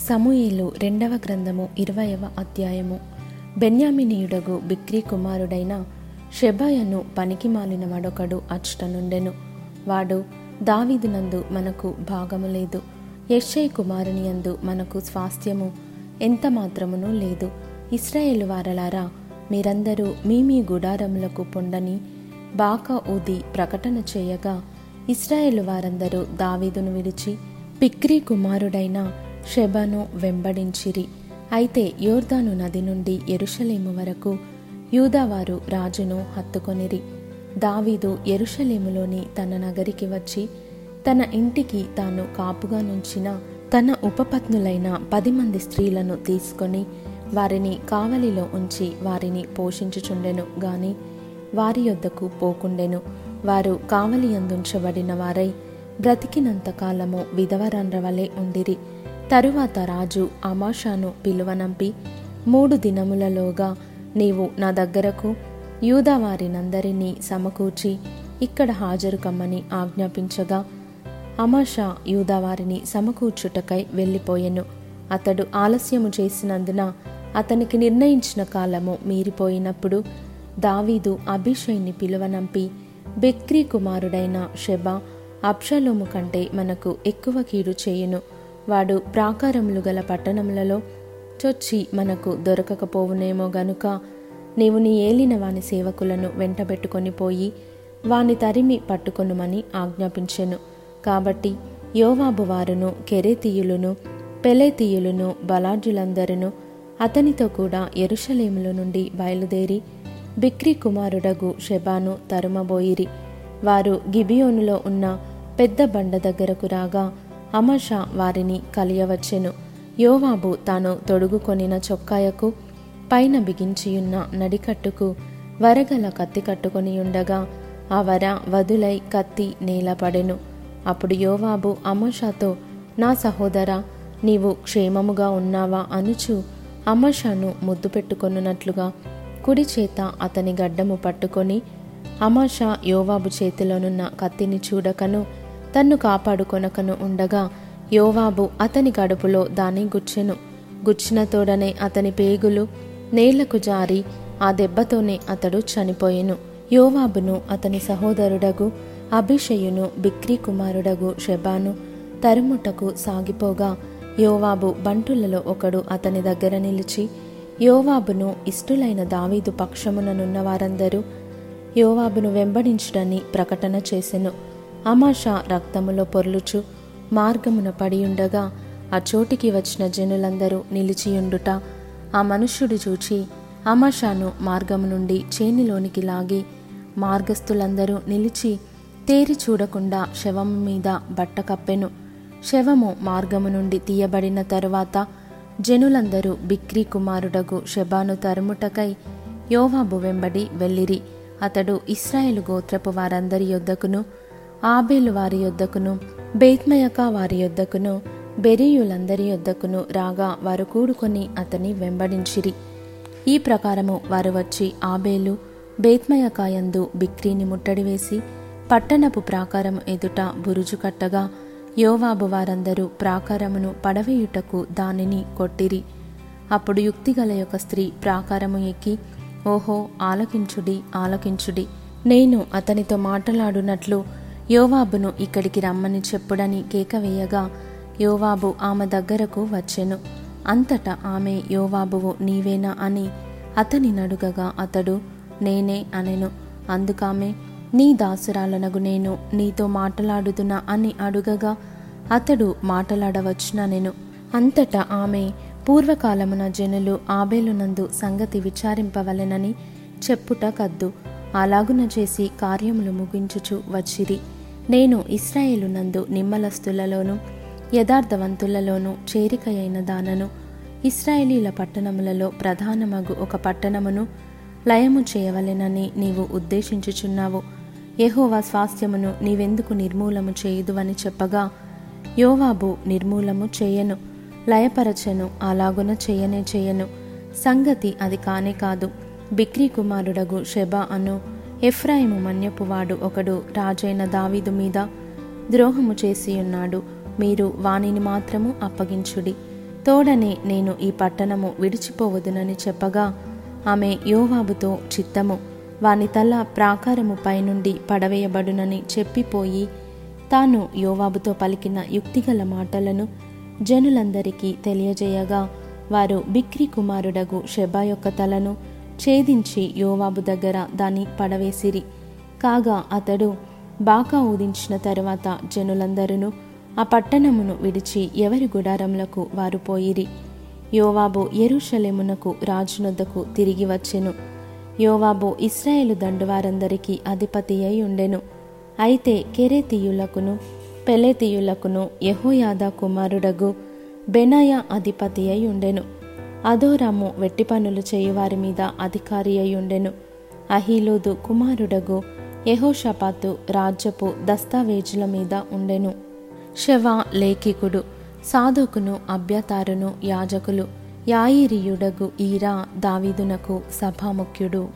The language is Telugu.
సమూయేలు రెండవ గ్రంథము ఇరవయవ అధ్యాయము. బెన్యామినీయుడగు బిక్రీ కుమారుడైన షెబాయను పనికి మాలిన వాడొకడు అచ్చటనుండెను వాడు దావీదునందు మనకు భాగము లేదు. యెషై కుమారుని యందు మనకు స్వాస్థ్యము ఎంత మాత్రమునూ లేదు. ఇస్రాయేలు వారలారా మీరందరూ మీ మీ గుడారములకు పొండని బాక ఊది ప్రకటన చేయగా ఇస్రాయేలు వారందరూ దావీదును విడిచి పిక్రీ కుమారుడైన షెబను వెంబడించిరి. అయితే యోర్దాను నది నుండి ఎరుషలేము వరకు యూదావారు రాజును హత్తుకొనిరి. దావీదు ఎరుషలేములోని తన నగరికి వచ్చి తన ఇంటికి తాను కాపుగా నుంచిన తన ఉపపత్నులైన పది మంది స్త్రీలను తీసుకొని వారిని కావలిలో ఉంచి వారిని పోషించుచుండెను. గాని వారి యొద్దకు పోకుండెను. వారు కావలి అందుంచబడిన వారై బ్రతికినంత కాలము విధవరండ్రవలే ఉండిరి. తరువాత రాజు అమాషాను పిలువనంపి మూడు దినములలోగా నీవు నా దగ్గరకు యూదవారినందరినీ సమకూర్చి ఇక్కడ హాజరు కమ్మని ఆజ్ఞాపించగా అమాషా యూదవారిని సమకూర్చుటకై వెళ్ళిపోయెను. అతడు ఆలస్యము చేసినందున అతనికి నిర్ణయించిన కాలము మీరిపోయినప్పుడు దావీదు అభిషయ్ని పిలువనంపి బెక్రీ కుమారుడైన షెబా అప్షలోము కంటే మనకు ఎక్కువ కీడు చేయును. వాడు ప్రాకారములు గల పట్టణములలో చొచ్చి మనకు దొరకకపోవునేమో గనుక నీవు నీ ఏలిన వాని సేవకులను వెంటబెట్టుకొని పోయి వాని తరిమి పట్టుకొనుమని ఆజ్ఞాపించెను. కాబట్టి యోవాబు వారును కెరేతీయులను పెలేతీయులను బలాఢ్యులందరును అతనితో కూడా ఎరుషలేముల నుండి బయలుదేరి బిక్రీ కుమారుడగు షెబాను తరుమబోయిరి. వారు గిబియోనులో ఉన్న పెద్ద బండ దగ్గరకు రాగా అమషా వారిని కలియవచ్చెను. యోవాబు తాను తొడుగుకొనిన చొక్కాయకు పైన బిగించియున్న నడికట్టుకు వరగల కత్తి కట్టుకొని ఉండగా ఆ వర వదులై కత్తి నేలపడెను అప్పుడు యోవాబు అమషాతో నా సహోదరా నీవు క్షేమముగా ఉన్నావా అనుచు అమషాను ముద్దు పెట్టుకొనున్నట్లుగా కుడి చేత అతని గడ్డము పట్టుకొని అమాషా యోవాబు చేతిలోనున్న కత్తిని చూడకను తన్ను కాపాడుకొనకను ఉండగా యోవాబు అతని కడుపులో దాని గుచ్చెను. గుచ్చిన తోడనే అతని పేగులు నేలకు జారి ఆ దెబ్బతోనే అతడు చనిపోయెను. యోవాబును అతని సహోదరుడగు అభిషయును బిక్రీ కుమారుడగు షెబాను తరుముటకు సాగిపోగా యోవాబు బంటులలో ఒకడు అతని దగ్గర నిలిచి యోవాబును ఇష్టులైన దావీదు పక్షముననున్న వారందరూ యోవాబును వెంబడించుడని ప్రకటన చేసెను. అమాషా రక్తములో పొర్లుచు మార్గమున పడియుండగా ఆ చోటికి వచ్చిన జనులందరూ నిలిచియుండుట ఆ మనుష్యుడు చూచి అమాషాను మార్గము నుండి చేనిలోనికి లాగి మార్గస్థులందరూ నిలిచి తేరి చూడకుండా శవము మీద బట్ట కప్పెను. శవము మార్గము నుండి తీయబడిన తరువాత జనులందరూ బిక్రీ కుమారుడగు శబాను తరుముటకై యోవాబు వెంబడి వెళ్ళిరి. అతడు ఇస్రాయేలు గోత్రపు వారందరి యొద్దకును ఆబేలు వారి యొద్దకును బేత్మయక వారి యొద్దకును బెరీయులందరి యొద్దకును రాగా వారు కూడుకొని అతని వెంబడించిరి. ఈ ప్రకారము వారు వచ్చి ఆబేలు బేత్మయకాయందు బిక్రీని ముట్టడివేసి పట్టణపు ప్రాకారం ఎదుట బురుజు కట్టగా యోవాబు వారందరూ ప్రాకారమును పడవేయుటకు దానిని కొట్టిరి. అప్పుడు యుక్తిగల యొక్క స్త్రీ ప్రాకారము ఎక్కి ఓహో ఆలకించుడి ఆలకించుడి నేను అతనితో మాట్లాడునట్లు యోవాబును ఇక్కడికి రమ్మని చెప్పుడని కేకవేయగా యోవాబు ఆమె దగ్గరకు వచ్చెను. అంతటా ఆమె యోవాబువు నీవేనా అని అతని నడుగగా అతడు నేనే అనెను. అందుకామె నీ దాసురాలనగు నేను నీతో మాట్లాడుతున్నా అని అడుగగా అతడు మాట్లాడవచ్చుననెను. అంతటా ఆమె పూర్వకాలమున జనులు ఆబేలునందు సంగతి విచారింపవలెనని చెప్పుట కద్దు. అలాగున చేసి కార్యములు ముగించుచు వచ్చిరి. నేను ఇస్రాయేలునందు నిమ్మలస్తులలోను యథార్థవంతులలోను చేరికయైన దానను ఇస్రాయేలీల పట్టణములలో ప్రధానమగు ఒక పట్టణమును లయము చేయవలెనని నీవు ఉద్దేశించుచున్నావు. యహోవా స్వాస్థ్యమును నీవెందుకు నిర్మూలము చేయుదువని చెప్పగా యోవాబు నిర్మూలము చేయను లయపరచను అలాగున చేయనే చేయను. సంగతి అది కానే కాదు. బిక్రీ కుమారుడగు షెబా అను ఎఫ్రాయిము మన్యపువాడు ఒకడు రాజైన దావీదు మీద ద్రోహము చేసి ఉన్నాడు మీరు వానిని మాత్రము అప్పగించుడి. తోడనే నేను ఈ పట్టణము విడిచిపోవదునని చెప్పగా ఆమె యోవాబుతో చిత్తము వాని తల ప్రాకారము పైనుండి పడవేయబడునని చెప్పిపోయి తాను యోవాబుతో పలికిన యుక్తిగల మాటలను జనులందరికీ తెలియజేయగా వారు బిక్రీ కుమారుడగు షెబా యొక్క తలను ఛేదించి యోవాబు దగ్గర దాన్ని పడవేసిరి. కాగా అతడు బాకా ఊదించిన తరువాత జనులందరూ ఆ పట్టణమును విడిచి ఎవరి గుడారములకు వారు పోయిరి. యోవాబు ఎరుషలేమునకు రాజునొద్దకు తిరిగి వచ్చెను. యోవాబు ఇస్రాయేలు దండువారందరికీ అధిపతి అయి ఉండెను. అయితే కెరేతీయులకును పెలేతీయులకును యహోయాద కుమారుడగు బెనాయ అధిపతి అయి ఉండెను. అదోరాము వెట్టి పనులు చేయువారి మీద అధికారి అయి ఉండెను అహీలోదు కుమారుడగు యహోషపాతు రాజ్యపు దస్తావేజుల మీద ఉండెను. శవ లేఖికుడు సాధకును అభ్యతారును యాజకులు యాయిరియుడగు ఈరా దావీదునకు సభాముఖ్యుడు.